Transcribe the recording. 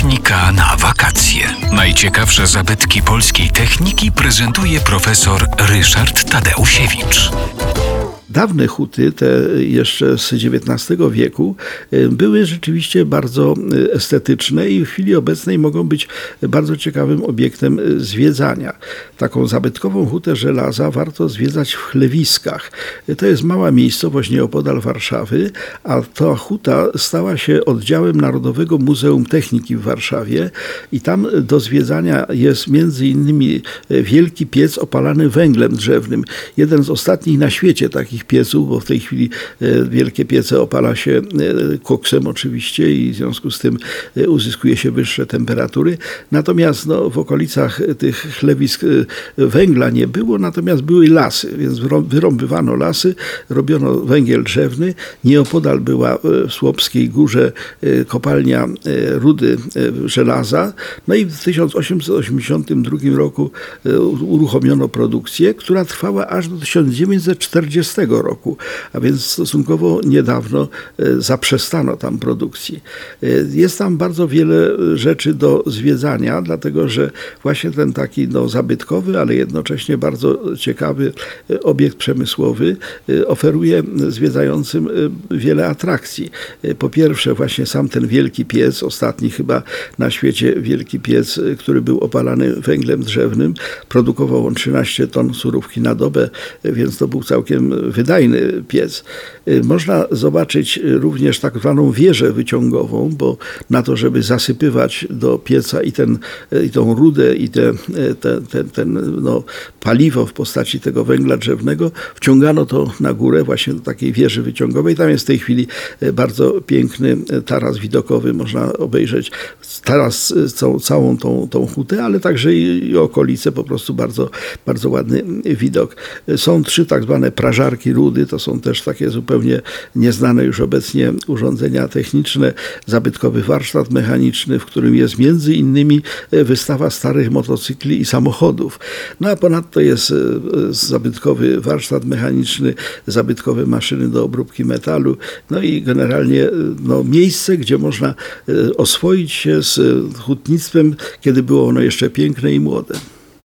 Technika na wakacje. Najciekawsze zabytki polskiej techniki prezentuje profesor Ryszard Tadeusiewicz. Dawne huty, te jeszcze z XIX wieku, y, były rzeczywiście bardzo y, estetyczne i w chwili obecnej mogą być bardzo ciekawym obiektem y, zwiedzania. Taką zabytkową hutę żelaza warto zwiedzać w Chlewiskach. To jest mała miejscowość nieopodal Warszawy, a ta huta stała się oddziałem Narodowego Muzeum Techniki w Warszawie i tam do zwiedzania jest między innymi wielki piec opalany węglem drzewnym. Jeden z ostatnich na świecie takich pieców, bo w tej chwili e, wielkie piece opala się e, koksem oczywiście i w związku z tym e, uzyskuje się wyższe temperatury. Natomiast no, w okolicach tych chlewisk węgla nie było, natomiast były lasy, więc wyrąbywano lasy, robiono węgiel drzewny. Nieopodal była w Słopskiej Górze kopalnia rudy żelaza. No i w 1882 roku uruchomiono produkcję, która trwała aż do 1940 roku, a więc stosunkowo niedawno e, zaprzestano tam produkcji. E, jest tam bardzo wiele rzeczy do zwiedzania, dlatego że właśnie ten taki no, zabytkowy, ale jednocześnie bardzo ciekawy e, obiekt przemysłowy oferuje zwiedzającym wiele atrakcji. Po pierwsze właśnie sam ten wielki piec, ostatni chyba na świecie wielki piec, który był opalany węglem drzewnym, produkował on 13 ton surówki na dobę, więc to był całkiem wydajny piec. Y, można zobaczyć również tak zwaną wieżę wyciągową, bo na to, żeby zasypywać do pieca i, ten, y, i tą rudę, i y, te, te, ten no, paliwo w postaci tego węgla drzewnego, wciągano to na górę właśnie do takiej wieży wyciągowej. Tam jest w tej chwili bardzo piękny taras widokowy, można obejrzeć taras, całą, całą tą, tą hutę, ale także i, i okolice, po prostu bardzo, bardzo ładny widok. Są trzy tak zwane prażarki rudy, to są też takie zupełnie nieznane już obecnie urządzenia techniczne, zabytkowy warsztat mechaniczny, w którym jest między innymi e, wystawa starych motocykli i samochodów. No a ponadto jest e, zabytkowy warsztat mechaniczny, zabytkowe maszyny do obróbki metalu, no i generalnie e, no, miejsce, gdzie można oswoić się z hutnictwem, kiedy było ono jeszcze piękne i młode.